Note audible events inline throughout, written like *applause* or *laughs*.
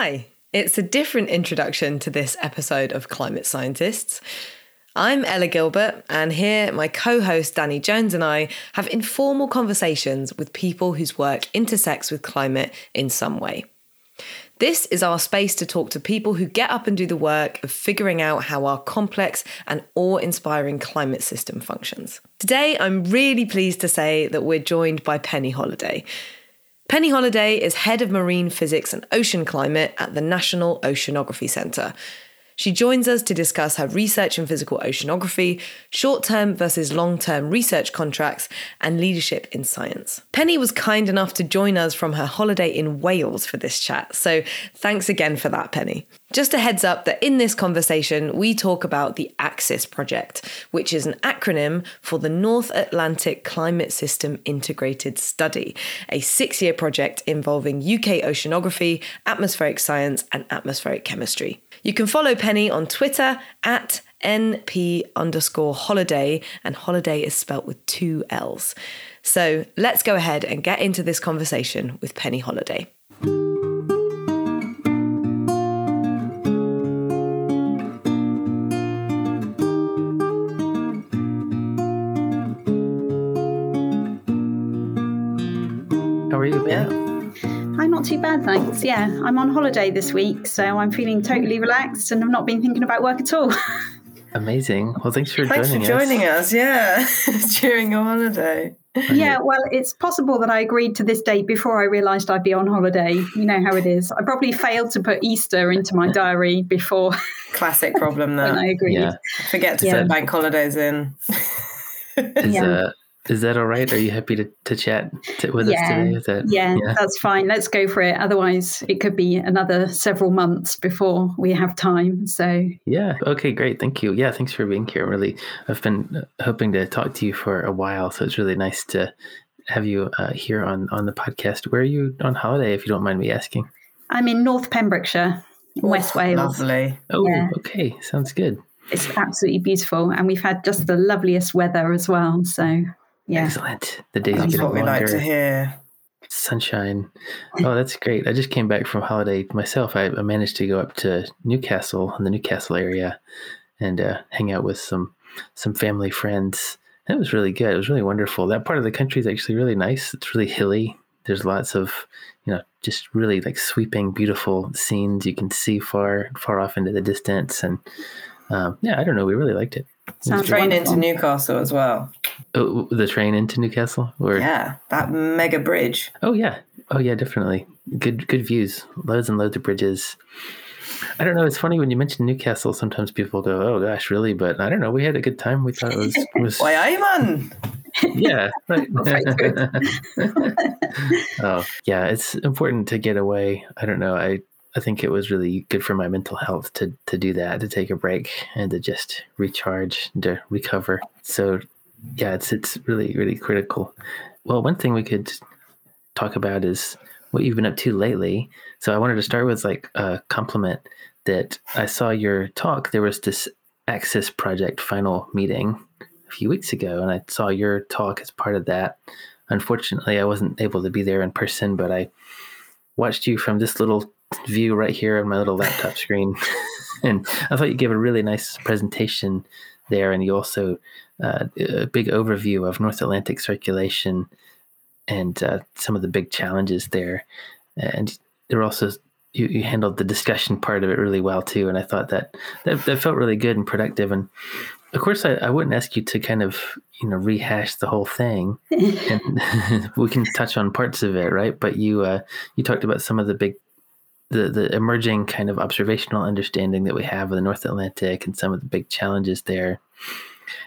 Hi, it's a different introduction to this episode of Climate Scientists. I'm Ella Gilbert, and here my co host Danny Jones and I have informal conversations with people whose work intersects with climate in some way. This is our space to talk to people who get up and do the work of figuring out how our complex and awe inspiring climate system functions. Today, I'm really pleased to say that we're joined by Penny Holliday. Penny Holliday is head of marine physics and ocean climate at the National Oceanography Centre. She joins us to discuss her research in physical oceanography, short term versus long term research contracts, and leadership in science. Penny was kind enough to join us from her holiday in Wales for this chat, so thanks again for that, Penny. Just a heads up that in this conversation, we talk about the ACSIS project, which is an acronym for the North Atlantic Climate System Integrated Study, a six year project involving UK oceanography, atmospheric science, and atmospheric chemistry. You can follow Penny on Twitter at NP underscore holiday, and holiday is spelt with two L's. So let's go ahead and get into this conversation with Penny Holliday. How are you, Penny? I'm not too bad, thanks. Yeah, I'm on holiday this week, so I'm feeling totally relaxed and I've not been thinking about work at all. *laughs* Amazing. Well, thanks for joining us. Thanks joining for joining us. us, yeah, *laughs* during your holiday. yeah, well, it's possible that I agreed to this date before I realised I'd be on holiday. You know how it is. I probably failed to put Easter into my diary before *laughs* Classic problem when I that. agreed. Yeah. Forget to Yeah. put bank holidays in. Is, Yeah. uh, is that all right? Are you happy to, to chat t- with Yeah. us today? Is that, Yeah, that's fine. Let's go for it. Otherwise, it could be another several months before we have time. So, Yeah. Okay, great. Thank you. Yeah, thanks for being here. Really, I've been hoping to talk to you for a while, so it's really nice to have you uh, here on, on the podcast. Where are you on holiday, if you don't mind me asking? I'm in North Pembrokeshire, in West Wales. Lovely. Oh, Yeah. okay. Sounds good. It's absolutely beautiful, and we've had just the loveliest weather as well. So, yeah, Excellent. The days are That's getting what we longer. like to hear. Sunshine. Oh, that's great. I just came back from holiday myself. I, I managed to go up to Newcastle in the Newcastle area and uh, hang out with some some family friends. It was really good. It was really wonderful. That part of the country is actually really nice. It's really hilly. There's lots of, you know, just really like sweeping, beautiful scenes. You can see far far off into the distance, and um, yeah, I don't know. We really liked it. Sounds Train wonderful. into Newcastle as well. Oh, the train into Newcastle, or Yeah, that mega bridge. Oh yeah. Oh yeah, definitely. Good good views. Loads and loads of bridges. I don't know. It's funny when you mention Newcastle. Sometimes people go, "Oh gosh, really?" But I don't know. We had a good time. We thought it was *laughs* was Why, aye, man? yeah. Right. *laughs* Very *laughs* oh yeah, it's important to get away. I don't know. I I think it was really good for my mental health to to do that, to take a break and to just recharge, and to recover. So yeah, it's it's really really critical. Well, one thing we could talk about is what you've been up to lately. So I wanted to start with like a compliment that I saw your talk. There was this ACSIS Project final meeting a few weeks ago, and I saw your talk as part of that. Unfortunately, I wasn't able to be there in person, but I watched you from this little view right here on my little laptop screen, *laughs* and I thought you gave a really nice presentation there, and you also uh, a big overview of North Atlantic circulation and uh, some of the big challenges there. And there were also you, you handled the discussion part of it really well too. And I thought that that, that felt really good and productive. And of course, I, I wouldn't ask you to kind of you know rehash the whole thing. *laughs* and *laughs* we can touch on parts of it, right? But you uh, you talked about some of the big the the emerging kind of observational understanding that we have of the North Atlantic and some of the big challenges there.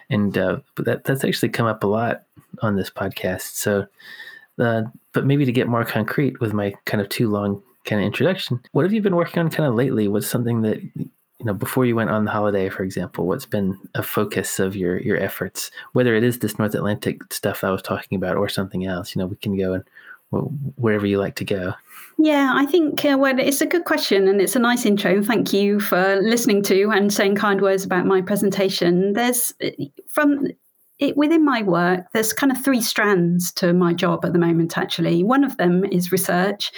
And uh, that that's actually come up a lot on this podcast. So, uh, but maybe to get more concrete with my kind of too long kind of introduction, what have you been working on kind of lately? What's something that you know before you went on the holiday, for example? What's been a focus of your your efforts? Whether it is this North Atlantic stuff I was talking about or something else, you know, we can go and wherever you like to go. Yeah, I think uh, well, it's a good question and it's a nice intro. And Thank you for listening to and saying kind words about my presentation. There's from it, within my work, there's kind of three strands to my job at the moment. Actually, one of them is research,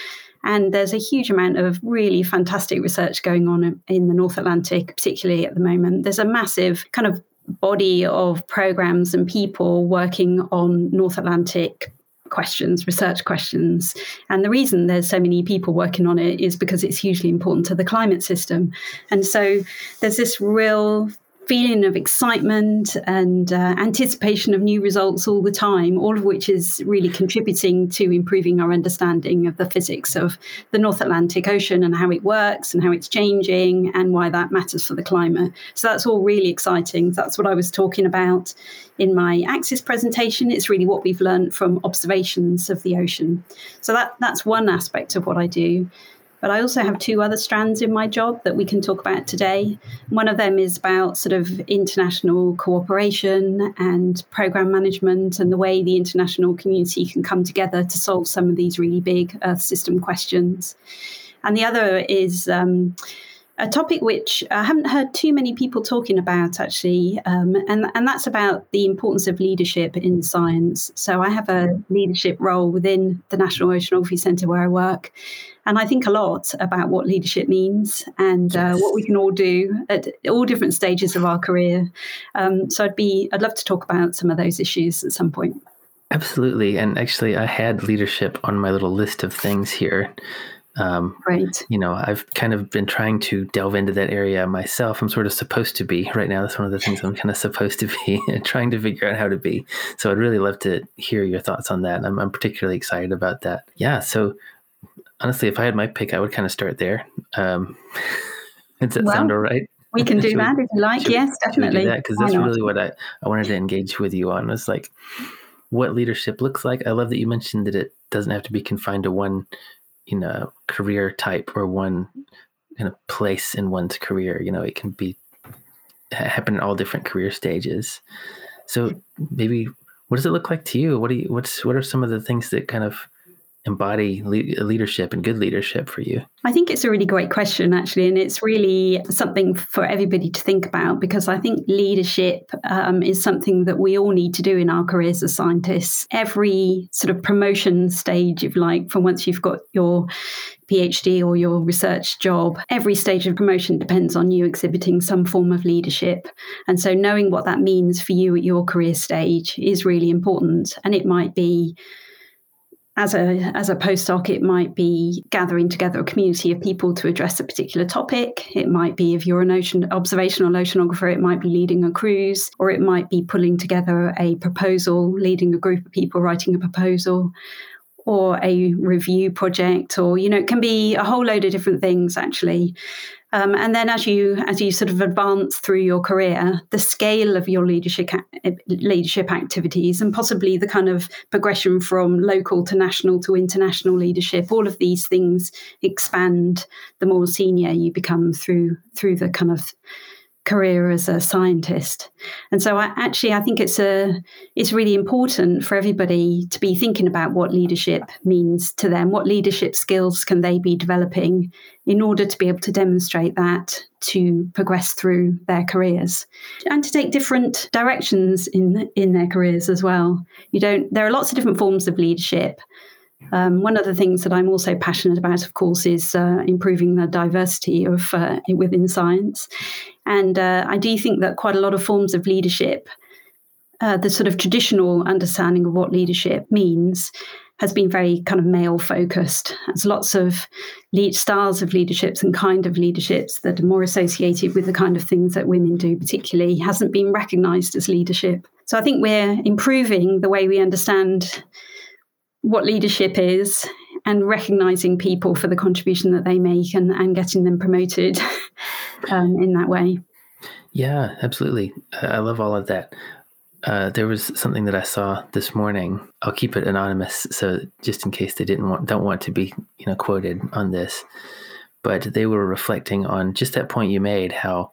And there's a huge amount of really fantastic research going on in the North Atlantic, particularly at the moment. There's a massive kind of body of programs and people working on North Atlantic questions, research questions. And the reason there's so many people working on it is because it's hugely important to the climate system. And so there's this real feeling of excitement and uh, anticipation of new results all the time, all of which is really contributing to improving our understanding of the physics of the North Atlantic Ocean and how it works and how it's changing and why that matters for the climate. So that's all really exciting. That's what I was talking about in my ACSIS presentation. It's really what we've learned from observations of the ocean. So that, that's one aspect of what I do. But I also have two other strands in my job that we can talk about today. One of them is about sort of international cooperation and program management and the way the international community can come together to solve some of these really big Earth system questions. And the other is um, a topic which I haven't heard too many people talking about actually, um, and and that's about the importance of leadership in science. So I have a leadership role within the National Oceanography Centre where I work, and I think a lot about what leadership means and uh, what we can all do at all different stages of our career. Um, so I'd be I'd love to talk about some of those issues at some point. Absolutely, and actually, I had leadership on my little list of things here. Um, right. You know, I've kind of been trying to delve into that area myself. I'm sort of supposed to be right now. That's one of the things I'm kind of supposed to be *laughs* trying to figure out how to be. So I'd really love to hear your thoughts on that. I'm, I'm particularly excited about that. Yeah. So honestly, if I had my pick, I would kind of start there. Um, *laughs* does that well, sound all right? We can do should that we, if you like. yes, we, definitely. Because that's really what I, I wanted to engage with you on was like what leadership looks like. I love that you mentioned that it doesn't have to be confined to one you know career type or one kind of place in one's career you know it can be happen in all different career stages. So maybe what does it look like to you? What do you what's what are some of the things that kind of embody le- leadership and good leadership for you? I think it's a really great question, actually, and it's really something for everybody to think about because I think leadership um, is something that we all need to do in our careers as scientists. Every sort of promotion stage, if like, from once you've got your PhD or your research job, every stage of promotion depends on you exhibiting some form of leadership. And so, knowing what that means for you at your career stage is really important. And it might be as a as a postdoc, it might be gathering together a community of people to address a particular topic. It might be if you're an ocean observational oceanographer, it might be leading a cruise, or it might be pulling together a proposal, leading a group of people writing a proposal, or a review project, or you know, it can be a whole load of different things actually. Um, and then as you as you sort of advance through your career, the scale of your leadership leadership activities and possibly the kind of progression from local to national to international leadership, all of these things expand the more senior you become through through the kind of career as a scientist. And so I actually I think it's a it's really important for everybody to be thinking about what leadership means to them. What leadership skills can they be developing in order to be able to demonstrate that to progress through their careers and to take different directions in in their careers as well. You don't there are lots of different forms of leadership. Um, one of the things that I'm also passionate about, of course, is uh, improving the diversity of uh, within science. And uh, I do think that quite a lot of forms of leadership, uh, the sort of traditional understanding of what leadership means, has been very kind of male focused. There's lots of lead styles of leaderships and kind of leaderships that are more associated with the kind of things that women do, particularly, hasn't been recognized as leadership. So I think we're improving the way we understand what leadership is and recognizing people for the contribution that they make and, and getting them promoted *laughs* um, in that way. Yeah, absolutely. I love all of that. Uh, there was something that I saw this morning. I'll keep it anonymous, so just in case they didn't want, don't want to be, you know, quoted on this. But they were reflecting on just that point you made, how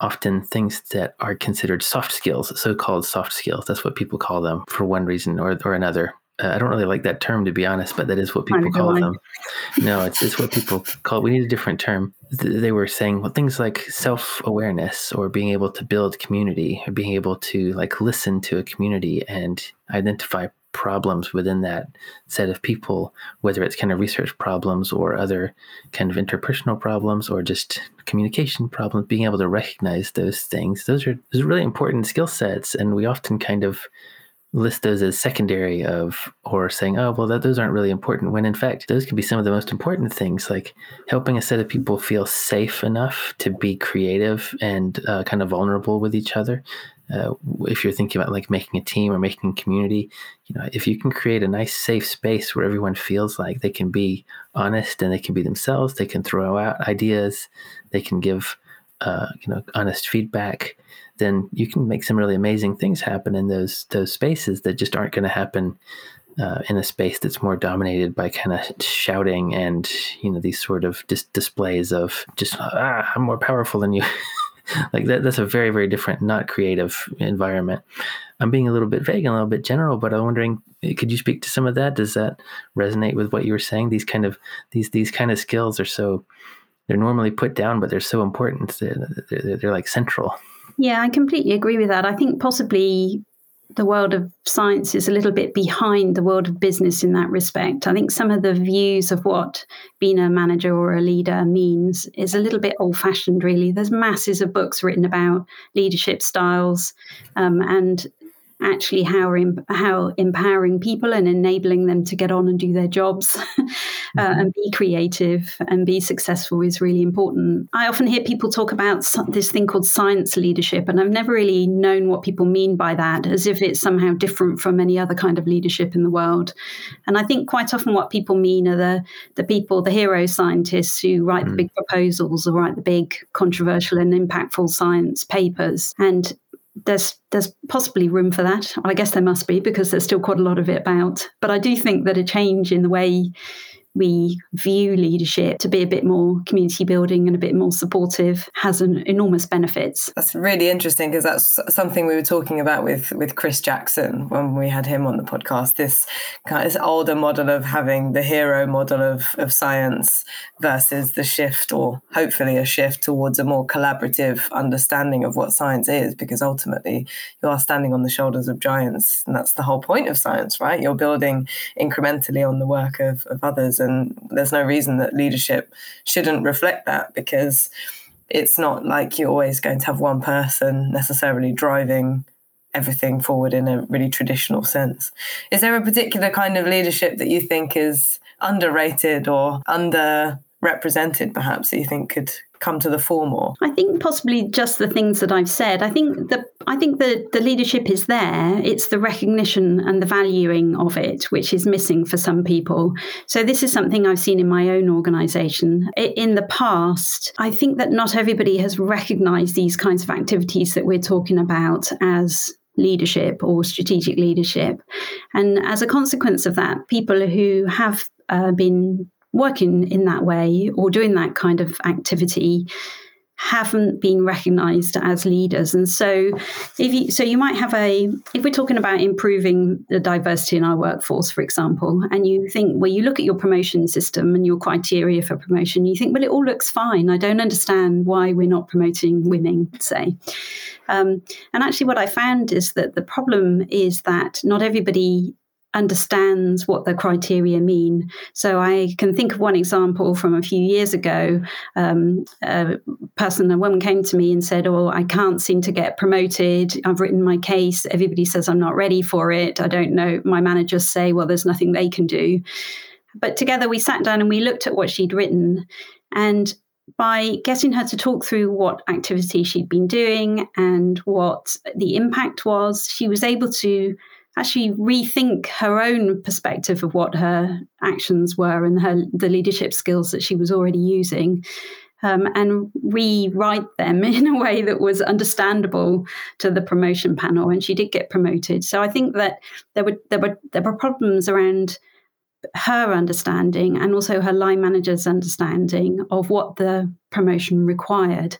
often things that are considered soft skills, so-called soft skills, that's what people call them for one reason or, or another, uh, I don't really like that term to be honest, but that is what people call them. No, it's, it's what people call. We need a different term. They were saying well, things like self awareness or being able to build community or being able to like listen to a community and identify problems within that set of people, whether it's kind of research problems or other kind of interpersonal problems or just communication problems, being able to recognize those things, those are, those are really important skill sets. And we often kind of list those as secondary of or saying oh well that, those aren't really important when in fact those can be some of the most important things like helping a set of people feel safe enough to be creative and uh, kind of vulnerable with each other. Uh, if you're thinking about like making a team or making a community you know if you can create a nice safe space where everyone feels like they can be honest and they can be themselves they can throw out ideas they can give uh, you know honest feedback then you can make some really amazing things happen in those those spaces that just aren't going to happen uh, in a space that's more dominated by kind of shouting and you know these sort of dis- displays of just ah I'm more powerful than you. *laughs* like that, that's a very very different, not creative environment. I'm being a little bit vague and a little bit general, but I'm wondering, could you speak to some of that? Does that resonate with what you were saying? These kind of these these kind of skills are so they're normally put down, but they're so important. They're, they're, they're like central. Yeah, I completely agree with that. I think possibly the world of science is a little bit behind the world of business in that respect. I think some of the views of what being a manager or a leader means is a little bit old fashioned, really. There's masses of books written about leadership styles um, and actually how how empowering people and enabling them to get on and do their jobs *laughs* uh, mm-hmm. and be creative and be successful is really important. I often hear people talk about this thing called science leadership, and I've never really known what people mean by that, as if it's somehow different from any other kind of leadership in the world. And I think quite often what people mean are the the people, the hero scientists who write mm. the big proposals or write the big controversial and impactful science papers. And there's there's possibly room for that. I guess there must be because there's still quite a lot of it about. But I do think that a change in the way we view leadership to be a bit more community building and a bit more supportive has an enormous benefits. That's really interesting because that's something we were talking about with with Chris Jackson when we had him on the podcast. This kind of this older model of having the hero model of of science versus the shift or hopefully a shift towards a more collaborative understanding of what science is because ultimately you are standing on the shoulders of giants and that's the whole point of science, right? You're building incrementally on the work of, of others and and there's no reason that leadership shouldn't reflect that because it's not like you're always going to have one person necessarily driving everything forward in a really traditional sense. Is there a particular kind of leadership that you think is underrated or underrepresented, perhaps, that you think could come to the fore more? I think possibly just the things that I've said. I think the I think the the leadership is there. It's the recognition and the valuing of it which is missing for some people. So this is something I've seen in my own organization. In the past, I think that not everybody has recognized these kinds of activities that we're talking about as leadership or strategic leadership. And as a consequence of that, people who have uh, been working in that way or doing that kind of activity haven't been recognized as leaders. And so if you so you might have a if we're talking about improving the diversity in our workforce for example and you think well you look at your promotion system and your criteria for promotion you think well it all looks fine. I don't understand why we're not promoting women say. Um, and actually what i found is that the problem is that not everybody understands what the criteria mean. So I can think of one example from a few years ago. Um, a person, a woman came to me and said, Oh, I can't seem to get promoted. I've written my case. Everybody says I'm not ready for it. I don't know. My managers say, Well, there's nothing they can do. But together we sat down and we looked at what she'd written. And by getting her to talk through what activity she'd been doing and what the impact was, she was able to actually rethink her own perspective of what her actions were and her the leadership skills that she was already using um, and rewrite them *laughs* in a way that was understandable to the promotion panel and she did get promoted. So i think that there were there were there were problems around her understanding and also her line manager's understanding of what the promotion required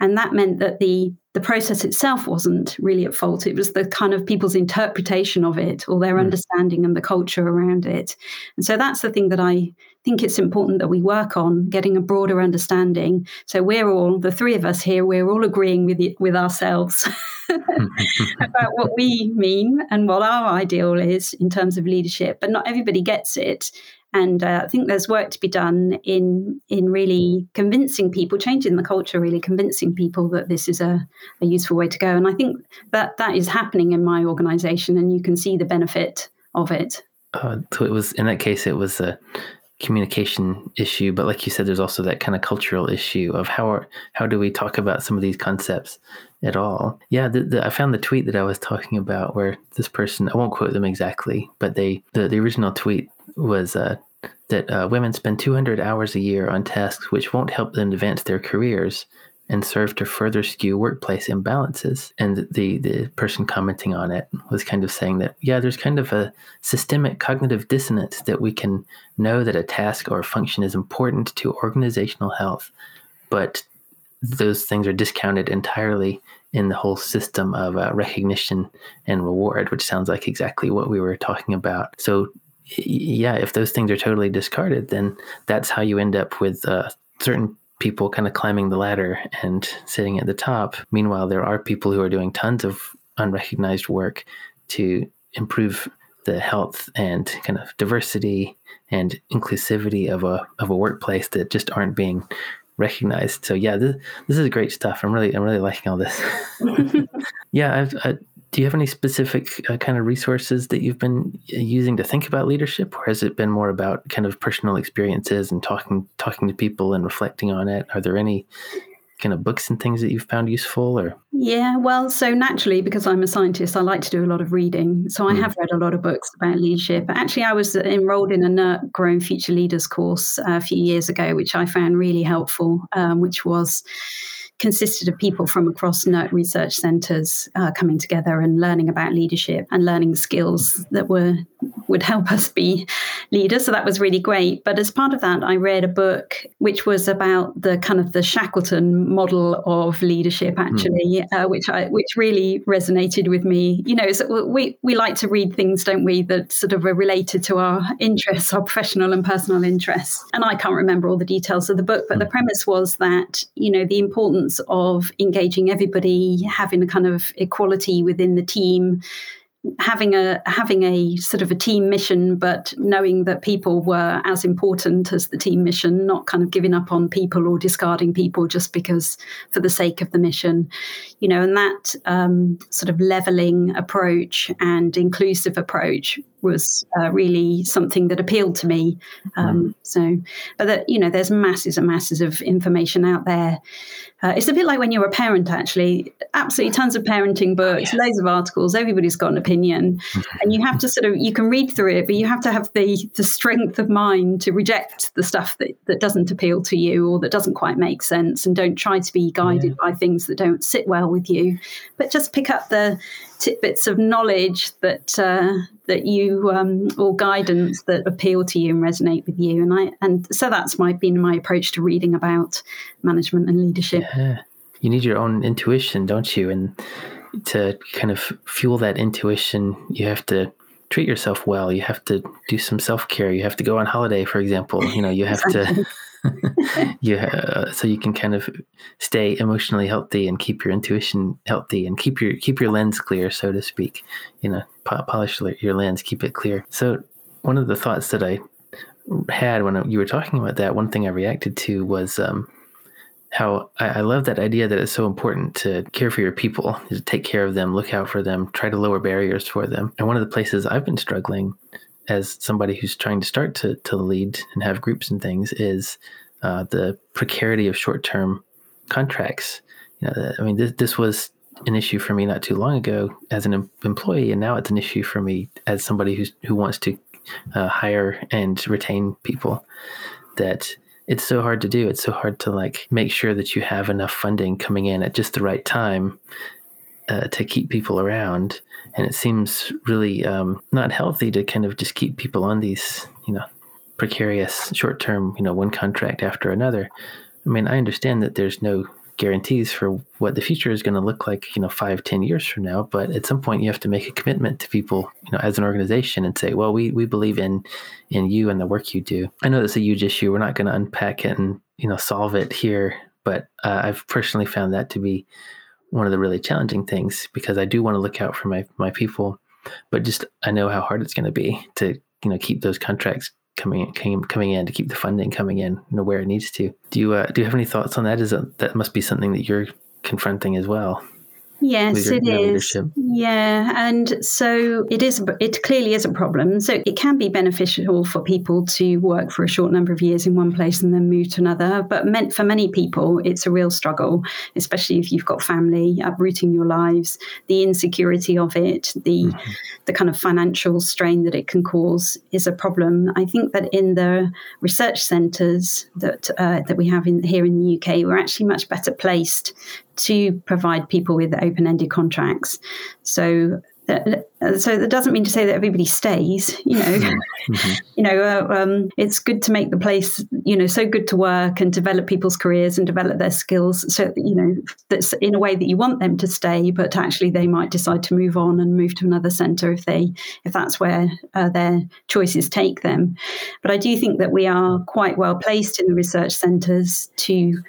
and that meant that the the process itself wasn't really at fault. It was the kind of people's interpretation of it or their mm. understanding and the culture around it. And so that's the thing that I think it's important that we work on getting a broader understanding. So we're all the three of us here. We're all agreeing with with ourselves *laughs* about what we mean and what our ideal is in terms of leadership. But not everybody gets it, and uh, I think there's work to be done in in really convincing people, changing the culture, really convincing people that this is a, a useful way to go. And I think that that is happening in my organisation, and you can see the benefit of it. Uh, so it was in that case, it was a communication issue, but like you said, there's also that kind of cultural issue of how are, how do we talk about some of these concepts at all? Yeah, the, the, I found the tweet that I was talking about where this person I won't quote them exactly, but they the, the original tweet was uh, that uh, women spend 200 hours a year on tasks which won't help them advance their careers and serve to further skew workplace imbalances. And the, the person commenting on it was kind of saying that, yeah, there's kind of a systemic cognitive dissonance that we can know that a task or a function is important to organizational health, but those things are discounted entirely in the whole system of uh, recognition and reward, which sounds like exactly what we were talking about. So, yeah, if those things are totally discarded, then that's how you end up with uh, certain people kind of climbing the ladder and sitting at the top. Meanwhile, there are people who are doing tons of unrecognized work to improve the health and kind of diversity and inclusivity of a of a workplace that just aren't being recognized. So yeah, this, this is great stuff. I'm really I'm really liking all this. *laughs* *laughs* yeah, I've, I, do you have any specific uh, kind of resources that you've been uh, using to think about leadership, or has it been more about kind of personal experiences and talking talking to people and reflecting on it? Are there any kind of books and things that you've found useful or yeah well so naturally because i'm a scientist i like to do a lot of reading so i mm. have read a lot of books about leadership actually i was enrolled in a NERC growing future leaders course uh, a few years ago which i found really helpful um, which was consisted of people from across NERC research centres uh, coming together and learning about leadership and learning skills that were would help us be leaders. So that was really great. But as part of that, I read a book which was about the kind of the Shackleton model of leadership, actually, mm. uh, which I which really resonated with me. You know, so we we like to read things, don't we, that sort of are related to our interests, our professional and personal interests. And I can't remember all the details of the book, but the hmm. premise was that you know the importance of engaging everybody, having a kind of equality within the team, having a having a sort of a team mission but knowing that people were as important as the team mission not kind of giving up on people or discarding people just because for the sake of the mission. You know and that um, sort of leveling approach and inclusive approach was uh, really something that appealed to me um, mm. so but that you know there's masses and masses of information out there uh, it's a bit like when you're a parent, actually. Absolutely tons of parenting books, oh, yeah. loads of articles. Everybody's got an opinion, and you have to sort of you can read through it, but you have to have the the strength of mind to reject the stuff that that doesn't appeal to you or that doesn't quite make sense, and don't try to be guided yeah. by things that don't sit well with you, but just pick up the tidbits of knowledge that uh, that you um, or guidance that appeal to you and resonate with you. And I and so that's my been my approach to reading about management and leadership. Yeah. You need your own intuition, don't you? And to kind of fuel that intuition, you have to treat yourself well. You have to do some self care. You have to go on holiday, for example. You know, you have to *laughs* yeah, uh, so you can kind of stay emotionally healthy and keep your intuition healthy and keep your keep your lens clear, so to speak. You know, polish your lens, keep it clear. So one of the thoughts that I had when you were talking about that, one thing I reacted to was um, how I, I, love that idea that it's so important to care for your people, to take care of them, look out for them, try to lower barriers for them. And one of the places I've been struggling as somebody who's trying to start to, to lead and have groups and things is uh, the precarity of short term contracts. You know, I mean, this, this was an issue for me not too long ago as an employee, and now it's an issue for me as somebody who's who wants to uh, hire and retain people. That it's so hard to do. It's so hard to like make sure that you have enough funding coming in at just the right time uh, to keep people around. And it seems really um, not healthy to kind of just keep people on these, you know, precarious short term, you know, one contract after another. I mean, I understand that there's no guarantees for what the future is going to look like, you know, five, ten years from now. But at some point, you have to make a commitment to people, you know, as an organization, and say, well, we we believe in in you and the work you do. I know that's a huge issue. We're not going to unpack it and you know solve it here, but uh, I've personally found that to be one of the really challenging things because I do want to look out for my my people, but just I know how hard it's going to be to you know keep those contracts coming in, coming in to keep the funding coming in you know, where it needs to. Do you uh, do you have any thoughts on that? Is that that must be something that you're confronting as well? Yes, it is. Leadership. Yeah, and so it is. It clearly is a problem. So it can be beneficial for people to work for a short number of years in one place and then move to another. But meant for many people, it's a real struggle, especially if you've got family uprooting your lives. The insecurity of it, the mm-hmm. the kind of financial strain that it can cause, is a problem. I think that in the research centres that uh, that we have in here in the UK, we're actually much better placed to provide people with open-ended contracts. So so that doesn't mean to say that everybody stays. You know, mm-hmm. *laughs* you know, uh, um, it's good to make the place, you know, so good to work and develop people's careers and develop their skills. So you know, that's in a way that you want them to stay, but actually they might decide to move on and move to another centre if they if that's where uh, their choices take them. But I do think that we are quite well placed in the research centres to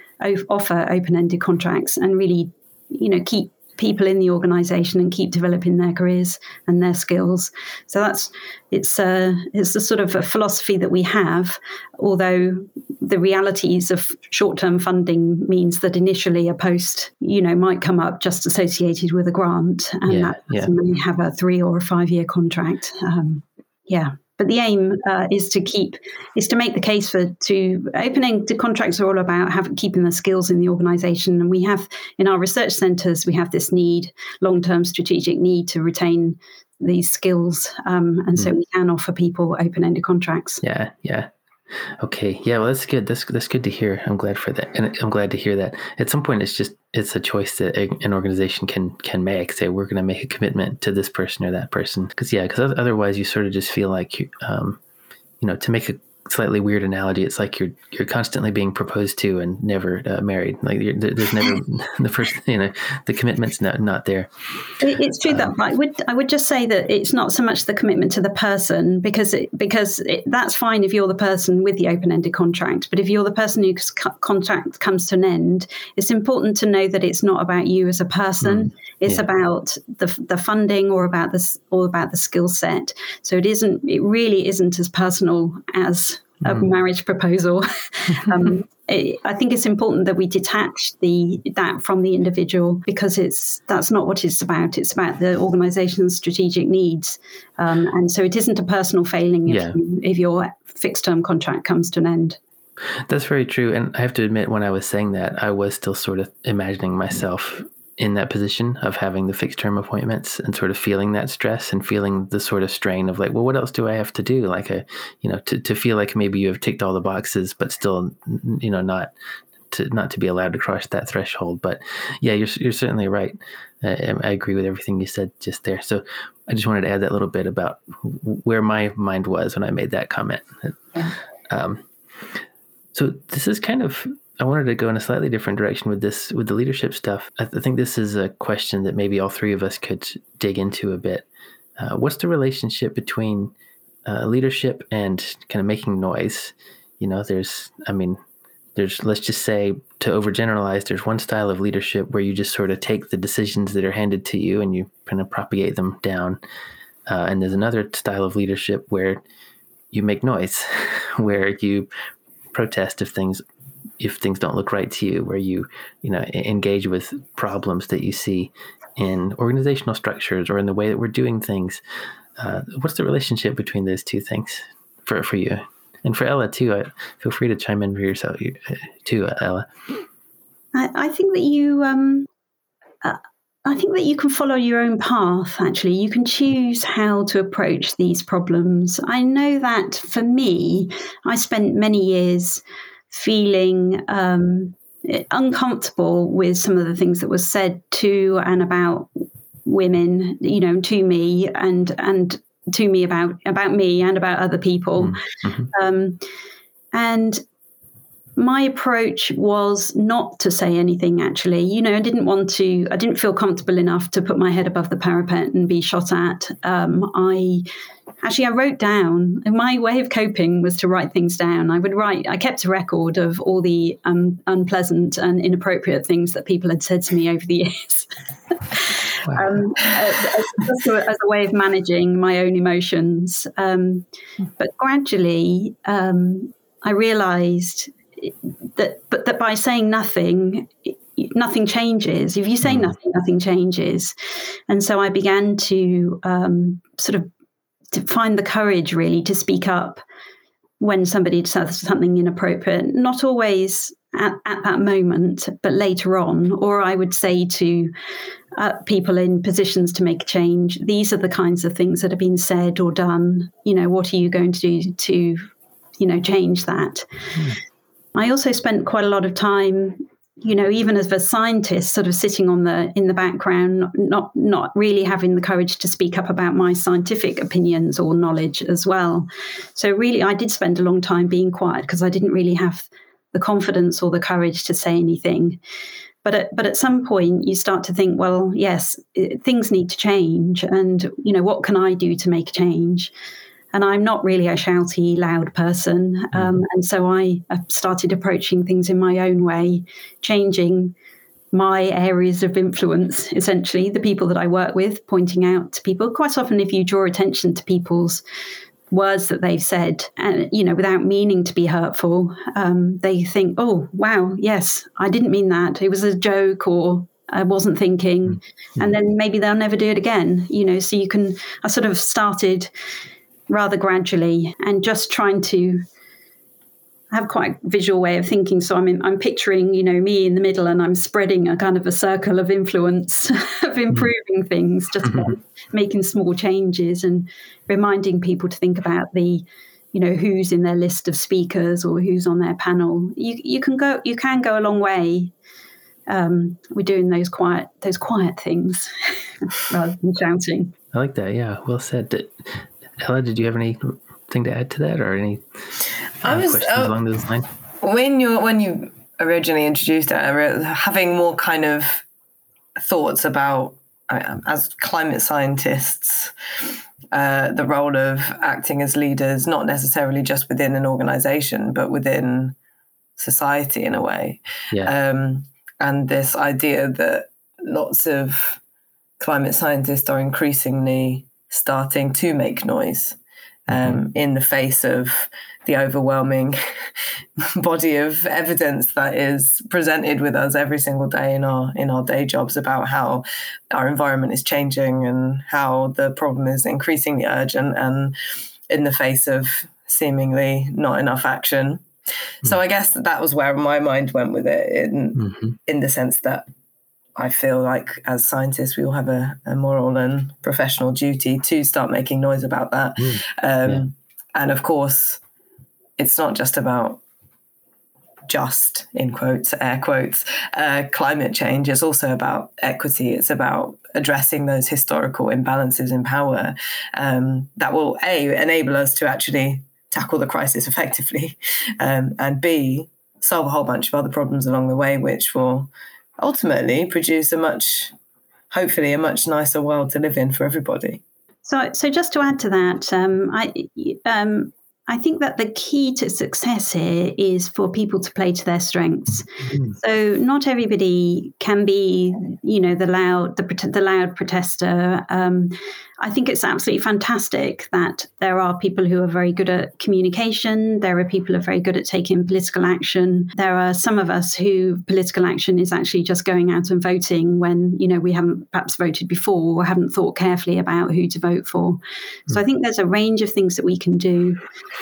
offer open-ended contracts and really you know keep people in the organization and keep developing their careers and their skills. So that's it's a it's a sort of a philosophy that we have although the realities of short-term funding means that initially a post you know might come up just associated with a grant and yeah, that yeah. may have a three or a five year contract. Um, yeah but the aim uh, is to keep is to make the case for to opening to contracts are all about having keeping the skills in the organisation, and we have in our research centres we have this need long term strategic need to retain these skills, um, and mm. so hmm. we can offer people open ended contracts. Yeah, yeah. Okay, yeah, well, that's good. That's that's good to hear. I'm glad for that, and I'm glad to hear that. At some point, it's just it's a choice that an organization can can make. Say we're going to make a commitment to this person or that person, because yeah, because otherwise you sort of just feel like you, um, you know, to make a slightly weird analogy. It's like you're you're constantly being proposed to and never uh, married. Like there's never *laughs* *laughs* the first, you know, the commitment's not not there. It's true um, that I would I would just say that it's not so much the commitment to the person because it, because it, that's fine if you're the person with the open ended contract, but if you're the person whose contract comes to an end, it's important to know that it's not about you as a person. Mm, it's yeah. about the the funding or about this or about the skill set. So it isn't. It really isn't as personal as a mm. marriage proposal. *laughs* um, *laughs* it, I think it's important that we detach the that from the individual because it's that's not what it's about. It's about the organisation's strategic needs, um, and so it isn't a personal failing if, yeah. you, if your fixed term contract comes to an end. That's very true, and I have to admit, when I was saying that, I was still sort of imagining myself in that position of having the fixed term appointments and sort of feeling that stress and feeling the sort of strain of like, well, what else do I have to do? Like a, you know, to, to feel like maybe you have ticked all the boxes, but still, you know, not to not to be allowed to cross that threshold. But yeah, you're you're certainly right. I, I agree with everything you said just there. So I just wanted to add that little bit about where my mind was when I made that comment. Yeah. Um, so this is kind of I wanted to go in a slightly different direction with this, with the leadership stuff. I, th- I think this is a question that maybe all three of us could dig into a bit. Uh, what's the relationship between uh, leadership and kind of making noise? You know, there's, I mean, there's, let's just say, to overgeneralize, there's one style of leadership where you just sort of take the decisions that are handed to you and you kind of propagate them down. Uh, and there's another style of leadership where you make noise, *laughs* where you protest if things if things don't look right to you, where you you know engage with problems that you see in organizational structures or in the way that we're doing things. Uh, what's the relationship between those two things for for you and for Ella too? Uh, feel free to chime in for yourself uh, too, Ella. I, I, think that you. Um, uh, I think that you can follow your own path, actually. You can choose how to approach these problems. I know that for me, I spent many years feeling um, uncomfortable with some of the things that was said to and about women, you know, to me and and to me about about me and about other people, mm-hmm. um, and my approach was not to say anything actually. You know i didn't want to i didn't feel comfortable enough to put my head above the parapet and be shot at. Um, i actually i wrote down my way of coping was to write things down. I would write i kept a record of all the um, unpleasant and inappropriate things that people had said to me over the *laughs* years. Wow. um, as, as, a, as, a, way of managing my own emotions. Um, but gradually um, i realized that but that by saying nothing nothing changes. If you say mm. nothing nothing changes. And so i began to um, sort of to find the courage really to speak up when somebody says something inappropriate. Not always at, at that moment but later on. Or i would say to uh, people in positions to make change these are the kinds of things that have been said or done. You know what are you going to do to you know change that? Mm. I also spent quite a lot of time, you know, even as a scientist, sort of sitting on the in the background, not not really having the courage to speak up about my scientific opinions or knowledge as well. So really, I did spend a long time being quiet because I didn't really have the confidence or the courage to say anything. But at, but at some point, you start to think, well, yes, things need to change, and you know, what can I do to make change? And I'm not really a shouty, loud person. Mm-hmm. Um, and so I started approaching things in my own way, changing my areas of influence, essentially, the people that I work with, pointing out to people. Quite often, if you draw attention to people's words that they've said, and you know, without meaning to be hurtful, um, they think, "Oh, wow, yes, I didn't mean that. It was a joke," or I wasn't thinking, mm-hmm. and then maybe they'll never do it again. You know, so you can. I sort of started rather gradually and just trying to have quite a visual way of thinking. So I'm in, I'm picturing, you know, me in the middle and I'm spreading a kind of a circle of influence *laughs* of mm-hmm. improving things, just making small changes and reminding people to think about the, you know, who's in their list of speakers or who's on their panel. You you can go you can go a long way. Um, we're doing those quiet those quiet things *laughs* rather than shouting. I like that. Yeah, well said. Ella, did you have anything to add to that, or any uh, I was, questions uh, along those lines? When you when you originally introduced it, having more kind of thoughts about uh, as climate scientists. Uh, the role of acting as leaders, not necessarily just within an organization, but within society in a way. Yeah. Um, and this idea that lots of climate scientists are increasingly starting to make noise um, mm-hmm. in the face of the overwhelming *laughs* body of evidence that is presented with us every single day in our in our day jobs about how our environment is changing and how the problem is increasingly urgent and in the face of seemingly not enough action. Mm-hmm. So I guess that was where my mind went with it in mm-hmm. in the sense that I feel like as scientists, we all have a, a, moral and professional duty to start making noise about that. Mm, um, yeah. And of course, it's not just about just in quotes, air quotes, uh, climate change. It's also about equity. It's about addressing those historical imbalances in power um, that will a enable us to actually tackle the crisis effectively, *laughs* um, and b solve a whole bunch of other problems along the way, which will ultimately produce a much, hopefully, a much nicer world to live in for everybody. So, so just to add to that, um, I, um, I think that the key to success here is for people to play to their strengths. Mm-hmm. So not everybody can be, you know, the loud, the, the loud protester. Um, I think it's absolutely fantastic that there are people who are very good at communication. There are people who are very good at taking political action. There are some of us who political action is actually just going out and voting when, you know, we haven't perhaps voted before or haven't thought carefully about who to vote for. So I think there's a range of things that we can do.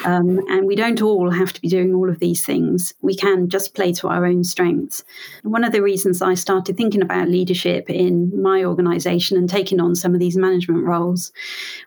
Um, and we don't all have to be doing all of these things. We can just play to our own strengths. One of the reasons I started thinking about leadership in my organization and taking on some of these management roles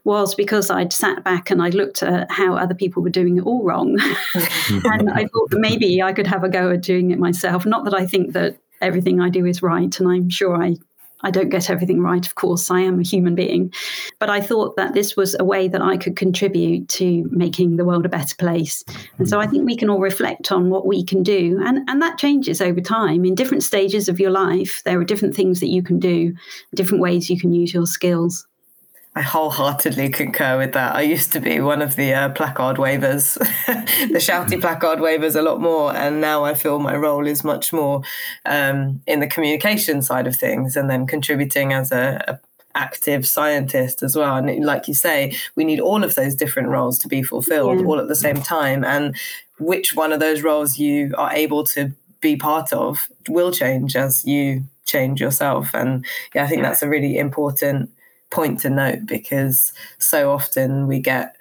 was because I'd sat back and I looked at how other people were doing it all wrong. *laughs* and I thought that maybe I could have a go at doing it myself. Not that I think that everything I do is right, and I'm sure I I don't get everything right, of course. I am a human being. But I thought that this was a way that I could contribute to making the world a better place. And so I think we can all reflect on what we can do. And, and that changes over time. In different stages of your life, there are different things that you can do, different ways you can use your skills. I wholeheartedly concur with that. I used to be one of the uh, placard wavers, *laughs* the shouty *laughs* placard wavers a lot more, and now I feel my role is much more um, in the communication side of things, and then contributing as a, a active scientist as well. And like you say, we need all of those different roles to be fulfilled yeah. all at the same time. And which one of those roles you are able to be part of will change as you change yourself. And yeah, I think that's a really important point to note because so often we get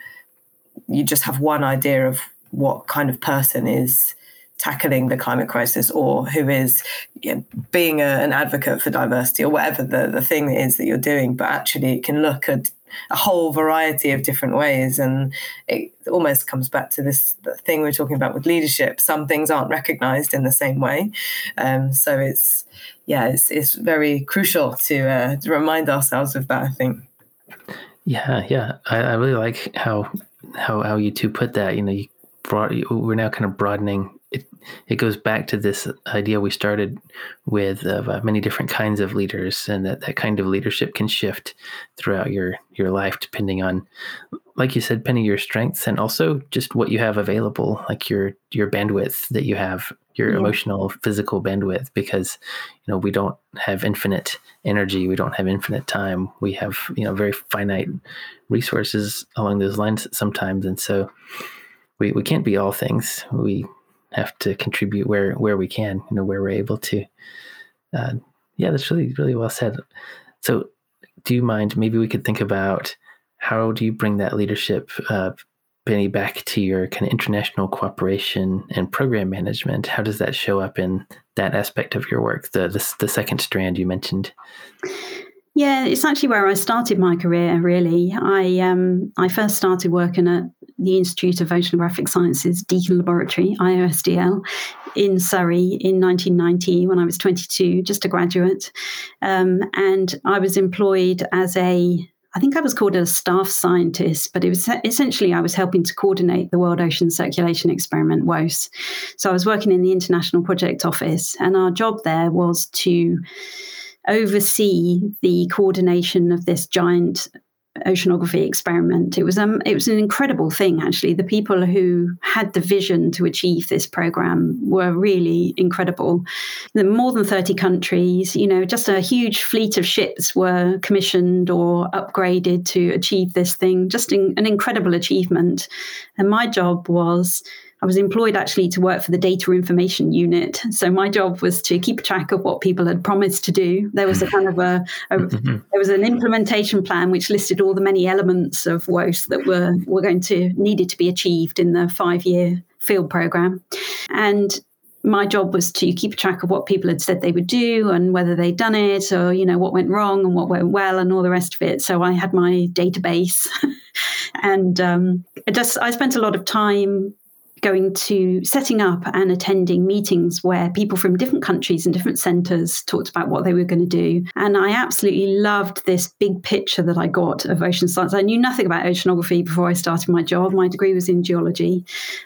you just have one idea of what kind of person is tackling the climate crisis or who is you know, being a, an advocate for diversity or whatever the, the thing is that you're doing but actually it can look at a whole variety of different ways and it almost comes back to this thing we are talking about with leadership some things aren't recognized in the same way um, so it's yeah, it's, it's very crucial to, uh, to remind ourselves of that. I think. Yeah, yeah, I, I really like how how how you two put that. You know, you brought we're now kind of broadening. It goes back to this idea we started with of uh, many different kinds of leaders, and that that kind of leadership can shift throughout your your life depending on like you said, Penny, your strengths and also just what you have available, like your your bandwidth that you have, your yeah. emotional, physical bandwidth, because you know we don't have infinite energy, we don't have infinite time, we have you know very finite resources along those lines sometimes, and so we we can't be all things. We have to contribute where where we can, you know, where we're able to. Uh, yeah, that's really really well said. So, do you mind? Maybe we could think about how do you bring that leadership, uh, Penny, back to your kind of international cooperation and program management? How does that show up in that aspect of your work, the, the, the second strand you mentioned? Yeah, it's actually where I started my career. Really, I um, I first started working at the Institute of Oceanographic Sciences Deacon Laboratory (IOSDL) in Surrey in 1990 when I was 22, just a graduate, um, and I was employed as a I think I was called a staff scientist, but it was essentially I was helping to coordinate the World Ocean Circulation Experiment, WOCE. So I was working in the International Project Office, and our job there was to oversee the coordination of this giant oceanography experiment. It was um, it was an incredible thing actually. The people who had the vision to achieve this program were really incredible. The more than 30 countries, you know, just a huge fleet of ships were commissioned or upgraded to achieve this thing. Just in, an incredible achievement. And my job was I was employed actually to work for the data information unit. So my job was to keep track of what people had promised to do. There was a kind of a, a *laughs* mm-hmm. there was an implementation plan which listed all the many elements of WOCE that were were going to needed to be achieved in the five year field program, and my job was to keep track of what people had said they would do and whether they'd done it or you know what went wrong and what went well and all the rest of it so i had my database *laughs* and um, I just i spent a lot of time going to setting up and attending meetings where people from different countries and different centres talked about what they were going to do. And I absolutely loved this big picture that I got of ocean science. I knew nothing about oceanography before I started my job. My degree was in geology,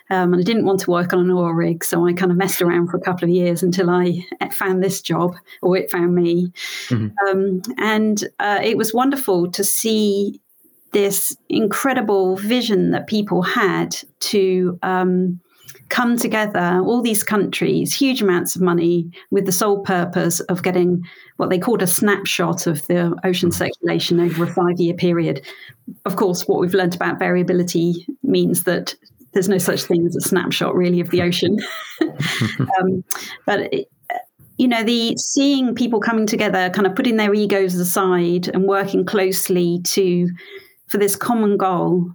um, and I didn't want to work on an oil rig. So I kind of messed around for a couple of years until I found this job, or it found me. Mm-hmm. Um, and uh, it was wonderful to see this incredible vision that people had to um, come together, all these countries, huge amounts of money, with the sole purpose of getting what they called a snapshot of the ocean circulation over a five year period. Of course, what we've learned about variability means that there's no such thing as a snapshot really of the ocean. *laughs* um, but it, you know the seeing people coming together kind of putting their egos aside and working closely to for this common goal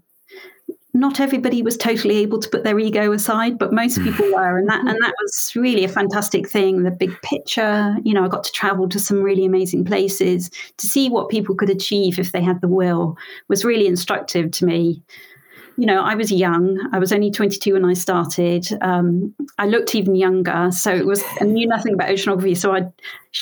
not everybody was totally able to put their ego aside, but most hmm. people were, and that and that was really a fantastic thing. The big picture, you know, I got to travel to some really amazing places to see what people could achieve if they had the will was really instructive to me. You know, I was young. I was only 22 when I started. Um, I looked even younger, so it was I knew nothing about oceanography. So I'd,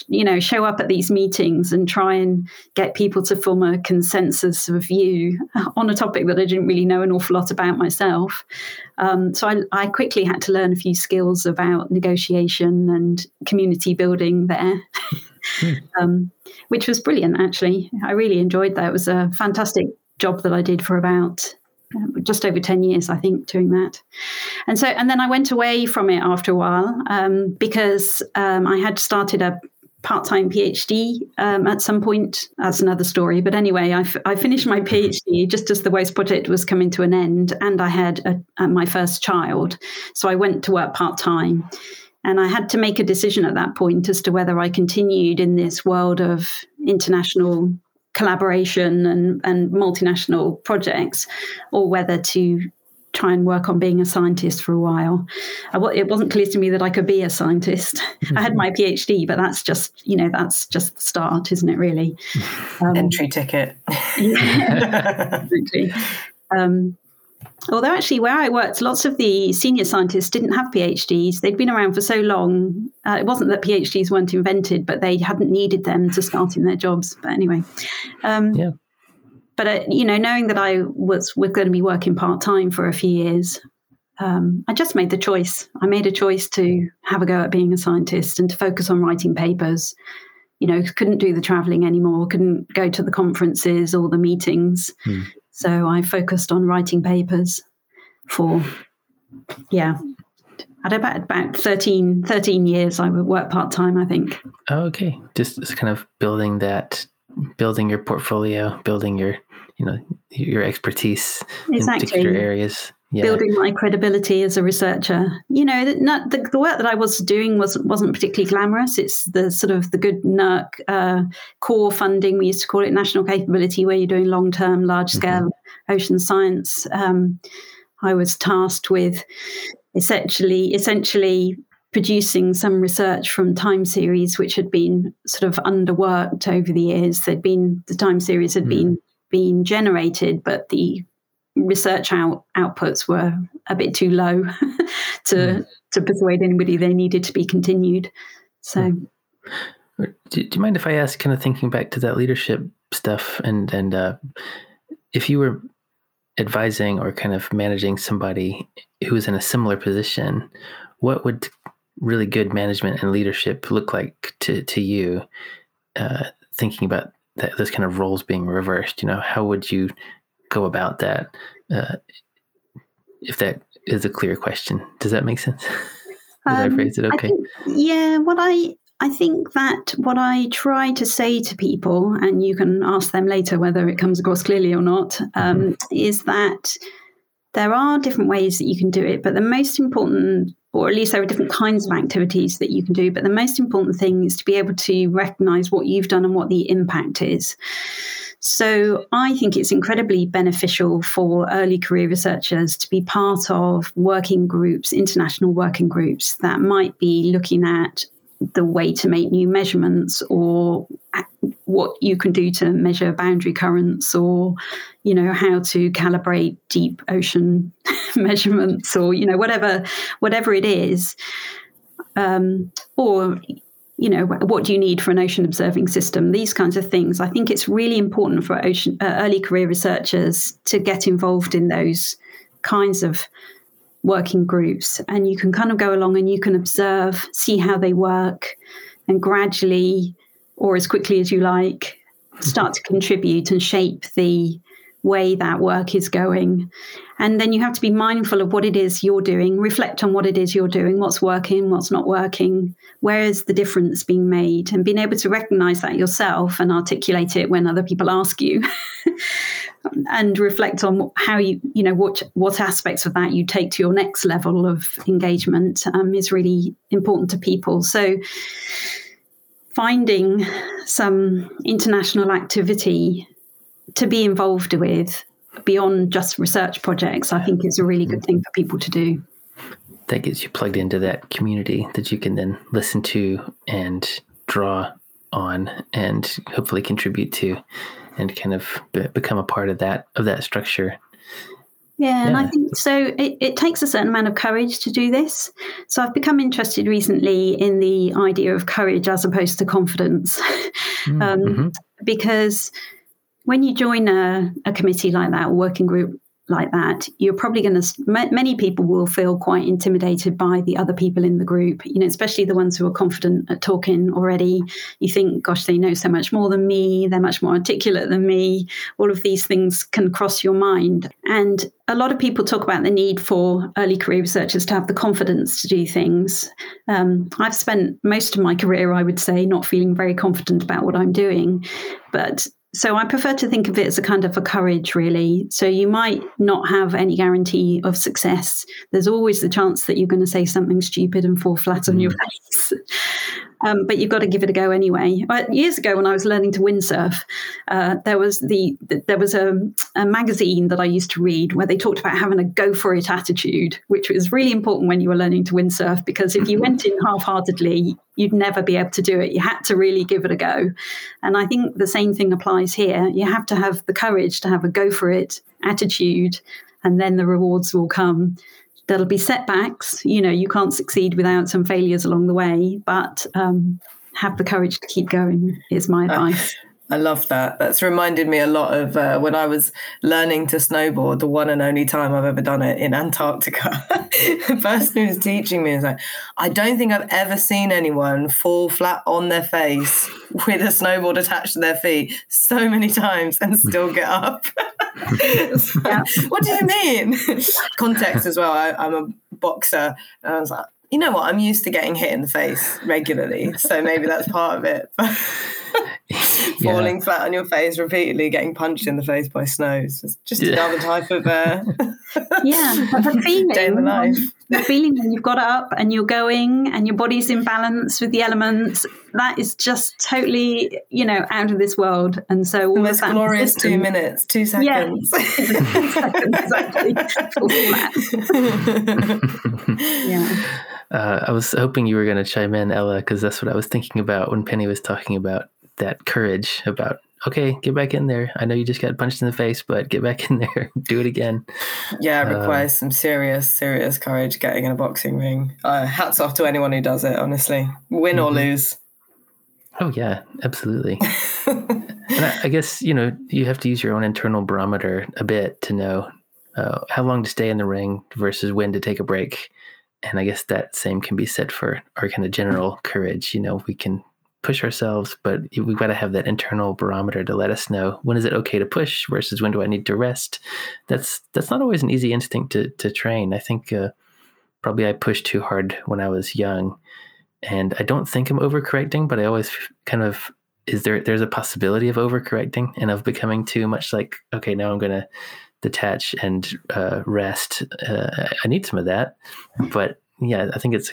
you know, show up at these meetings and try and get people to form a consensus of view on a topic that I didn't really know an awful lot about myself. Um, so I, I, quickly had to learn a few skills about negotiation and community building there. *laughs* Um, which was brilliant, actually. I really enjoyed that. It was a fantastic job that I did for about just over 10 years, I think, doing that. And so, and then I went away from it after a while um, because um, I had started a part time PhD um, at some point. That's another story. But anyway, I, f- I finished my PhD just as the WOCE project was coming to an end, and I had a, a, my first child. So I went to work part time. And I had to make a decision at that point as to whether I continued in this world of international collaboration and, and multinational projects, or whether to try and work on being a scientist for a while. it wasn't clear to me that I could be a scientist. I had my *laughs* PhD, but that's just you know that's just the start, isn't it? Really, *laughs* um, entry ticket. *laughs* yeah, um, Although actually, where I worked, lots of the senior scientists didn't have PhDs. They'd been around for so long. Uh, it wasn't that PhDs weren't invented, but they hadn't needed them to start in their jobs. But anyway, um, yeah. But uh, you know, knowing that I was was going to be working part time for a few years, um, I just made the choice. I made a choice to have a go at being a scientist and to focus on writing papers. You know, couldn't do the traveling anymore, couldn't go to the conferences or the meetings. Hmm. So I focused on writing papers for, yeah, at about about 13, 13 years. I would work part time, I think. Oh, okay, just, just kind of building that, building your portfolio, building your, you know, your expertise exactly. in particular areas yeah. building my credibility as a researcher. You know, not, the, the, work that I was doing wasn't wasn't particularly glamorous. It's the sort of the good NERC uh, core funding. We used to call it national capability, where you're doing long term, large scale mm-hmm. ocean science. Um, I was tasked with essentially essentially producing some research from time series which had been sort of underworked over the years. There'd been the time series had mm. been been generated, but the research out, outputs were a bit too low *laughs* to mm. to persuade anybody they needed to be continued. So, mm. do, do, you mind if I ask, kind of thinking back to that leadership stuff, and and uh, if you were advising or kind of managing somebody who was in a similar position, what would really good management and leadership look like to to you? Uh, thinking about that, those kind of roles being reversed, you know, how would you go about that? Uh, if that is a clear question, does that make sense? *laughs* Did um, I phrase it okay? Think, yeah, what I I think that what I try to say to people, and you can ask them later whether it comes across clearly or not, um, mm-hmm. is that there are different ways that you can do it, but the most important, or at least there are different kinds of activities that you can do, but the most important thing is to be able to recognize what you've done and what the impact is. So I think it's incredibly beneficial for early career researchers to be part of working groups, international working groups that might be looking at the way to make new measurements or what you can do to measure boundary currents or you know how to calibrate deep ocean *laughs* measurements or you know whatever whatever it is. Um, or you know what do you need for an ocean observing system? These kinds of things. I think it's really important for ocean uh, early career researchers to get involved in those kinds of working groups. And you can kind of go along and you can observe see how they work and gradually or as quickly as you like start to contribute and shape the way that work is going. And then you have to be mindful of what it is you're doing, reflect on what it is you're doing, what's working, what's not working, where is the difference being made, and being able to recognize that yourself and articulate it when other people ask you. *laughs* and reflect on how you, you know, what what aspects of that you take to your next level of engagement um, is really important to people. So, finding some international activity to be involved with beyond just research projects, I think is a really good thing for people to do. That gets you plugged into that community that you can then listen to and draw on and hopefully contribute to and kind of be- become a part of that of that structure Yeah, and I think so. It, it, takes a certain amount of courage to do this. So I've become interested recently in the idea of courage as opposed to confidence, *laughs* mm, um, mm-hmm. because when you join a, a committee like that, a working group like that, you're probably going to, many people will feel quite intimidated by the other people in the group, you know, especially the ones who are confident at talking already. You think, gosh, they know so much more than me, they're much more articulate than me. All of these things can cross your mind. And a lot of people talk about the need for early career researchers to have the confidence to do things. Um, I've spent most of my career, I would say, not feeling very confident about what I'm doing. But so I prefer to think of it as a kind of a courage, really. So you might not have any guarantee of success. There's always the chance that you're going to say something stupid and fall flat on your mm. face. Um, but you've got to give it a go anyway. But years ago, when I was learning to windsurf, uh, there was the there was a, a, magazine that I used to read where they talked about having a go for it attitude, which was really important when you were learning to windsurf because if you went in half heartedly, you'd never be able to do it. You had to really give it a go. And I think the same thing applies here. You have to have the courage to have a go for it attitude, and then the rewards will come there'll be setbacks. You know, you can't succeed without some failures along the way, but um, have the courage to keep going is my advice. I love that. That's reminded me a lot of uh, when I was learning to snowboard, the one and only time I've ever done it in Antarctica. *laughs* the person who was teaching me was like, I don't think I've ever seen anyone fall flat on their face with a snowboard attached to their feet so many times and still get up. *laughs* *laughs* what do you mean? Context as well. I, I'm a boxer. And I was like, you know what? I'm used to getting hit in the face regularly. So maybe that's part of it. *laughs* falling yeah. flat on your face repeatedly, getting punched in the face by snow. It's just yeah. another type of uh, *laughs* yeah, *laughs* the feeling, day in the life. The feeling when you've got up and you're going and your body's in balance with the elements. That is just totally, you know, out of this world. And so all this glorious two minutes, two seconds. *laughs* Yeah, exactly. yeah. *laughs* Uh, I was hoping you were going to chime in, Ella, because that's what I was thinking about when Penny was talking about that courage about okay, get back in there. I know you just got punched in the face, but get back in there, *laughs* do it again. Yeah, it requires uh, some serious, serious courage getting in a boxing ring. Uh, hats off to anyone who does it, honestly, win mm-hmm. or lose. Oh yeah, absolutely. and I, I, guess you know you have to use your own internal barometer a bit to know uh, how long to stay in the ring versus when to take a break. And I guess that same can be said for our kind of general courage. You know, we can push ourselves, but we've got to have that internal barometer to let us know when is it okay to push versus when do I need to rest. That's that's not always an easy instinct to to train. I think uh, probably I pushed too hard when I was young, and I don't think I'm overcorrecting, but I always kind of is there there's a possibility of overcorrecting and of becoming too much like okay now I'm gonna detach and uh, rest. Uh, I need some of that, but yeah, I think it's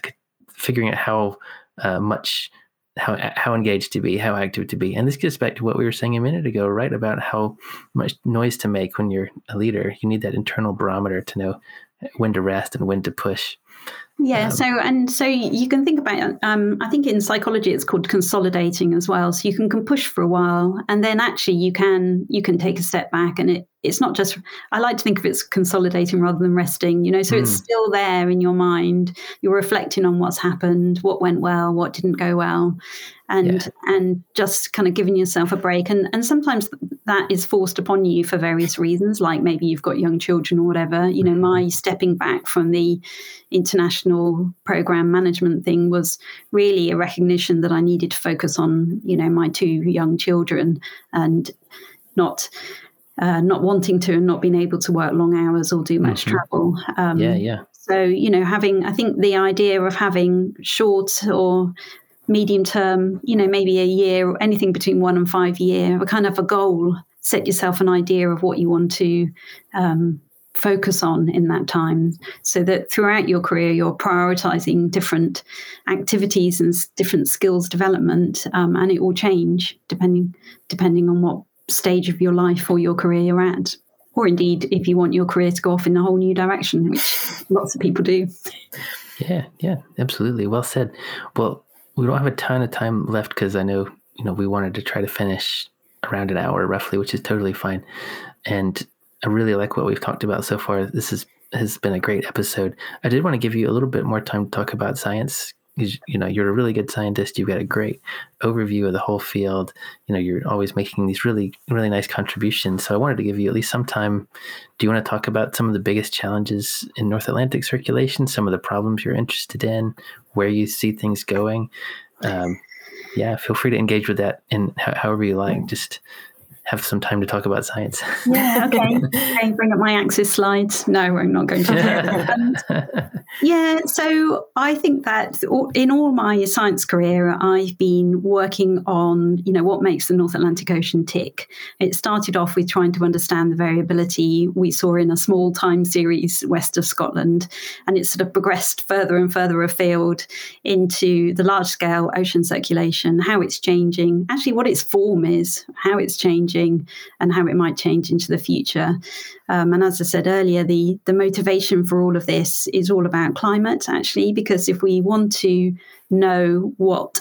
figuring out how uh, much how how engaged to be, how active to be. And this gets back to what we were saying a minute ago, right? About how much noise to make when you're a leader. You need that internal barometer to know when to rest and when to push. Yeah. Um, so and so you can think about. Um, I think in psychology it's called consolidating as well. So you can, can push for a while, and then actually you can you can take a step back, and it it's not just i like to think of it as consolidating rather than resting you know so mm. it's hmm. still there in your mind you're reflecting on what's happened what went well what didn't go well and yeah. and just kind of giving yourself a break and and sometimes that is forced upon you for various reasons like maybe you've got young children or whatever you know my mm-hmm. stepping back from the international program management thing was really a recognition that i needed to focus on you know my two young children and not uh, not wanting to and not being able to work long hours or do much mm-hmm. travel. Um, yeah, yeah. So, you know, having, I think the idea of having short or medium term, you know, maybe a year or anything between one and five year, a kind of a goal, set yourself an idea of what you want to um, focus on in that time so that throughout your career you're prioritizing different activities and different skills development um, and it will change depending depending on what stage of your life or your career you're at. Or indeed, if you want your career to go off in a whole new direction, which lots of people do. Yeah, yeah, absolutely. Well said. Well, we don't have a ton of time left because I know, you know, we wanted to try to finish around an hour roughly, which is totally fine. And I really like what we've talked about so far. This is has been a great episode. I did want to give you a little bit more time to talk about science. You know, you're a really good scientist. You've got a great overview of the whole field. You know, you're always making these really, really nice contributions. So I wanted to give you at least some time. Do you want to talk about some of the biggest challenges in North Atlantic circulation, some of the problems you're interested in, where you see things going? Um, yeah, feel free to engage with that in however you like. Just have some time to talk about science. Yeah, okay. *laughs* okay bring up my ACSIS slides. No, I'm not going to. *laughs* yeah, so I think that in all my science career, I've been working on, you know, what makes the North Atlantic Ocean tick. It started off with trying to understand the variability we saw in a small time series west of Scotland, and it sort of progressed further and further afield into the large scale ocean circulation, how it's changing, actually what its form is, how it's changing changing and how it might change into the future. Um, and as I said earlier, the the motivation for all of this is all about climate, actually, because if we want to know what,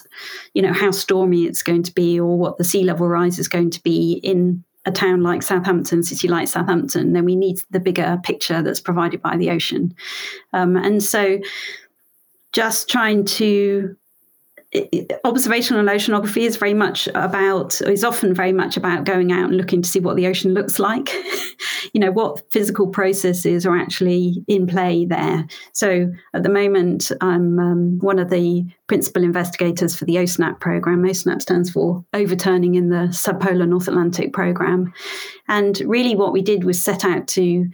you know, how stormy it's going to be or what the sea level rise is going to be in a town like Southampton, city like Southampton, then we need the bigger picture that's provided by the ocean. Um, and so just trying to observational oceanography is very much about is often very much about going out and looking to see what the ocean looks like. *laughs* You know what physical processes are actually in play there. So at the moment i'm um, one of the principal investigators for the OSNAP program. OSNAP stands for overturning in the subpolar north atlantic program. And really what we did was set out to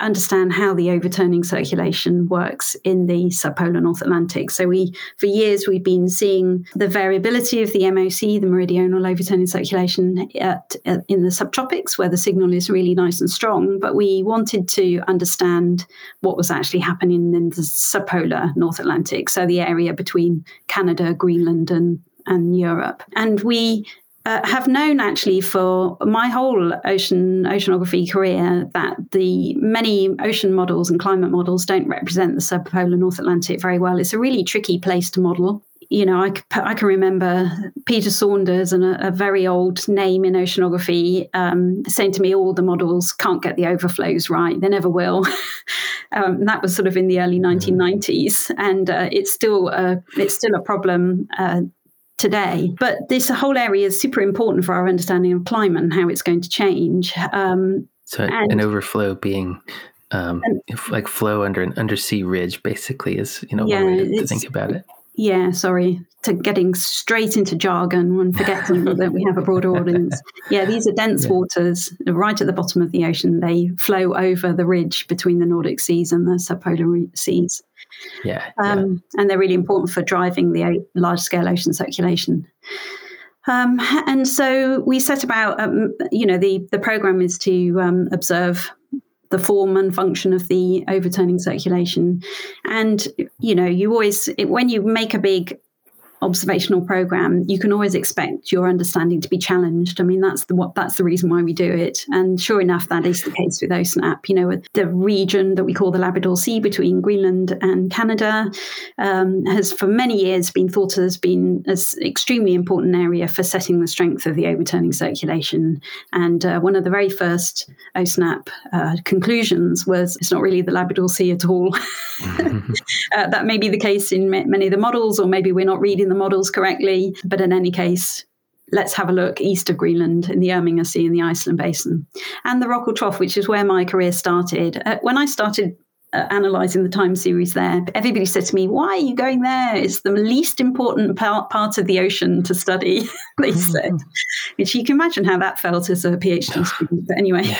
understand how the overturning circulation works in the subpolar North Atlantic. So we, for years, we've been seeing the variability of the MOC, the meridional overturning circulation, at, at, in the subtropics, where the signal is really nice and strong. But we wanted to understand what was actually happening in the subpolar North Atlantic, so the area between Canada, Greenland, and and Europe. And we uh, have known actually for my whole ocean oceanography career that the many ocean models and climate models don't represent the subpolar North Atlantic very well. It's a really tricky place to model. You know, I, I can remember Peter Saunders and a, a very old name in oceanography um, saying to me, all the models can't get the overflows right. They never will. *laughs* um, that was sort of in the early 1990s. And uh, it's still a, it's still a problem uh, today. But this whole area is super important for our understanding of climate and how it's going to change. Um, so and, an overflow being um, and, like flow under an undersea ridge, basically, is you know yeah, one way to, to think about it. Yeah, sorry, to getting straight into jargon and forgetting that we have a broader audience. Yeah, these are dense yeah. waters right at the bottom of the ocean. They flow over the ridge between the Nordic seas and the subpolar seas. Yeah, um, yeah. and they're really important for driving the large scale ocean circulation. Um, and so we set about, um, you know, the the program is to um, observe the form and function of the overturning circulation, and you know, you always when you make a big observational program, you can always expect your understanding to be challenged. I mean, that's the what that's the reason why we do it. And sure enough, that is the case with OSNAP. You know, the region that we call the Labrador Sea between Greenland and Canada um, has for many years been thought of as being an extremely important area for setting the strength of the overturning circulation. And uh, one of the very first OSNAP uh, conclusions was it's not really the Labrador Sea at all. *laughs* uh, that may be the case in many of the models, or maybe we're not reading the models correctly. But in any case, let's have a look east of Greenland in the Irminger Sea in the Iceland Basin. And the Rockall Trough, which is where my career started. Uh, when I started uh, analysing the time series there, everybody said to me, Why are you going there? It's the least important part, part of the ocean to study, *laughs* they said. Which you can imagine how that felt as a PhD *sighs* student. But anyway. Yeah.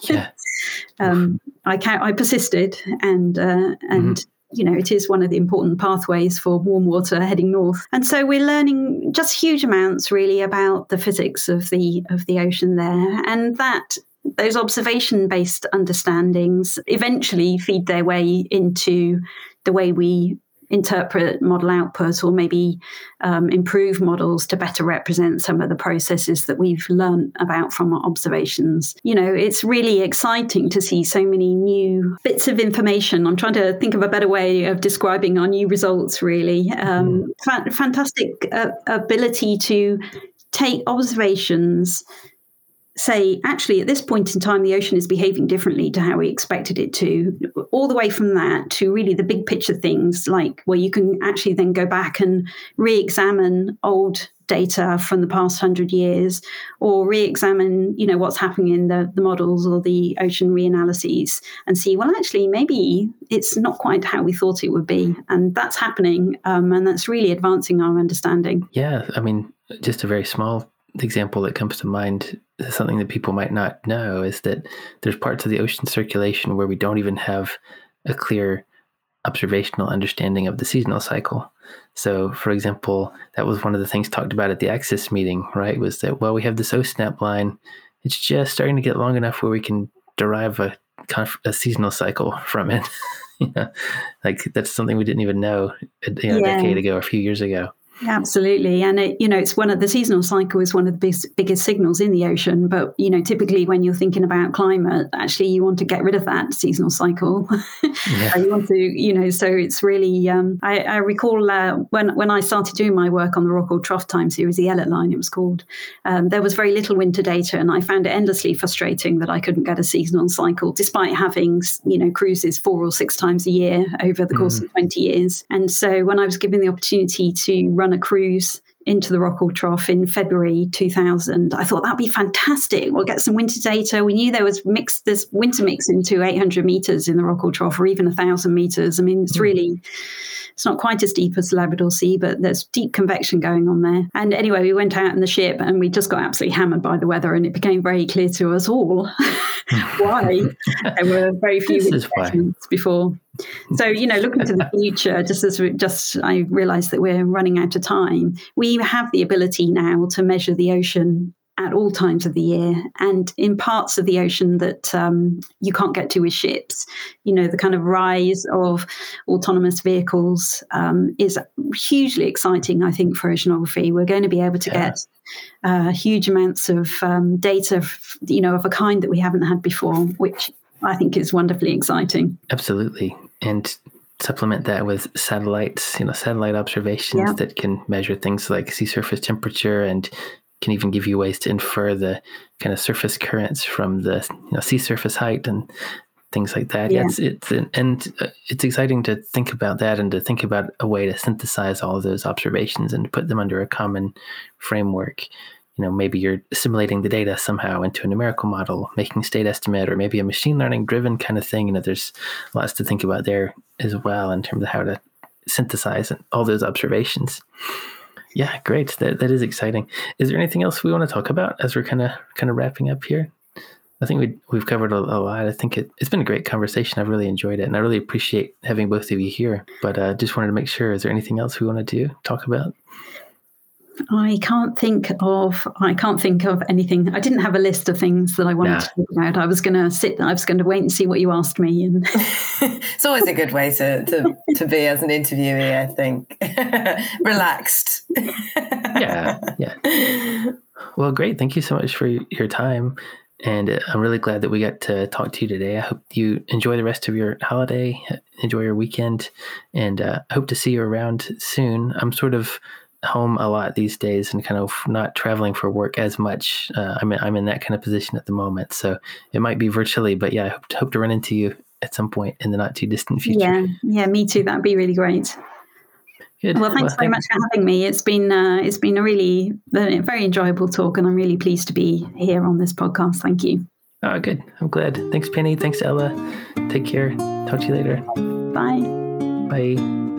yeah. *laughs* um, I, I persisted and, uh, and mm you know, it is one of the important pathways for warm water heading north. And so we're learning just huge amounts really about the physics of the of the ocean there. And that those observation based understandings eventually feed their way into the way we interpret model output or maybe um, improve models to better represent some of the processes that we've learned about from our observations. You know, it's really exciting to see so many new bits of information. I'm trying to think of a better way of describing our new results, really. Um, mm. fa- fantastic uh, ability to take observations say, actually, at this point in time, the ocean is behaving differently to how we expected it to, all the way from that to really the big picture things, like where you can actually then go back and re examine old data from the past hundred years or re-examine you know what's happening in the, the models or the ocean reanalyses and see well actually maybe it's not quite how we thought it would be. And that's happening um, and that's really advancing our understanding. Yeah i mean just a very small example that comes to mind something that people might not know is that there's parts of the ocean circulation where we don't even have a clear observational understanding of the seasonal cycle. So, for example, that was one of the things talked about at the ACSIS meeting, right? Was that, well, we have this OSNAP line. It's just starting to get long enough where we can derive a, a seasonal cycle from it. *laughs* you know, like that's something we didn't even know a, you know, yeah. a decade ago, a few years ago. Absolutely, and it, you know it's one of the seasonal cycle is one of the biggest, biggest signals in the ocean. But you know, typically when you're thinking about climate, actually you want to get rid of that seasonal cycle. *laughs* Yeah. you want to, you know, so it's really. Um, I, I, recall uh, when when I started doing my work on the Rockall Trough Time series, the Ellett line, it was called. Um, there was very little winter data, and I found it endlessly frustrating that I couldn't get a seasonal cycle, despite having you know cruises four or six times a year over the course mm. of twenty years. And so when I was given the opportunity to run a cruise into the Rockall Trough in February 2000. I thought that'd be fantastic. We'll get some winter data. We knew there was mixed this winter mix into 800 meters in the Rockall Trough, or even a thousand meters. I mean, it's hmm. really it's not quite as deep as the Labrador Sea, but there's deep convection going on there. And anyway, we went out in the ship and we just got absolutely hammered by the weather, and it became very clear to us all *laughs* why there were very few before. So you know, looking to the *laughs* future, just as we, just I realised that we're running out of time. We have the ability now to measure the ocean at all times of the year and in parts of the ocean that um, you can't get to with ships. You know, the kind of rise of autonomous vehicles um, is hugely exciting, I think, for oceanography. We're going to be able to yeah. get uh, huge amounts of um, data, you know, of a kind that we haven't had before, which I think is wonderfully exciting. Absolutely. And supplement that with satellites, you know, satellite observations yeah. that can measure things like sea surface temperature and can even give you ways to infer the kind of surface currents from the you know, sea surface height and things like that. Yeah. It's it's and uh, it's exciting to think about that and to think about a way to synthesize all of those observations and put them under a common framework. You know, maybe you're assimilating the data somehow into a numerical model, making state estimate, or maybe a machine learning driven kind of thing. You know, there's lots to think about there as well in terms of how to synthesize all those observations. Yeah, great. That that is exciting. Is there anything else we want to talk about as we're kind of kind of wrapping up here? I think we we've covered a, a, lot. I think it, it's been a great conversation. I've really enjoyed it, and I really appreciate having both of you here. But uh, just wanted to make sure. Is there anything else we want to do talk about? I can't think of I can't think of anything. I didn't have a list of things that I wanted nah. to talk about. I was going to sit. I was going to wait and see what you asked me. And *laughs* it's always a good way to to, to be as an interviewee. I think *laughs* relaxed. yeah, yeah. Well, great. Thank you so much for your time. And uh, I'm really glad that we got to talk to you today. I hope you enjoy the rest of your holiday, enjoy your weekend, and uh, hope to see you around soon. I'm sort of home a lot these days and kind of not traveling for work as much. Uh, I'm in, I'm in that kind of position at the moment, so it might be virtually, but yeah, I hope to, hope to run into you at some point in the not too distant future. Yeah, yeah, me too. That'd be really great. Good. Well, thanks well, very thanks. much for having me. It's been uh, it's been a really very enjoyable talk, and I'm really pleased to be here on this podcast. Thank you. Oh, good. I'm glad. Thanks, Penny. Thanks, Ella. Take care. Talk to you later. Bye. Bye.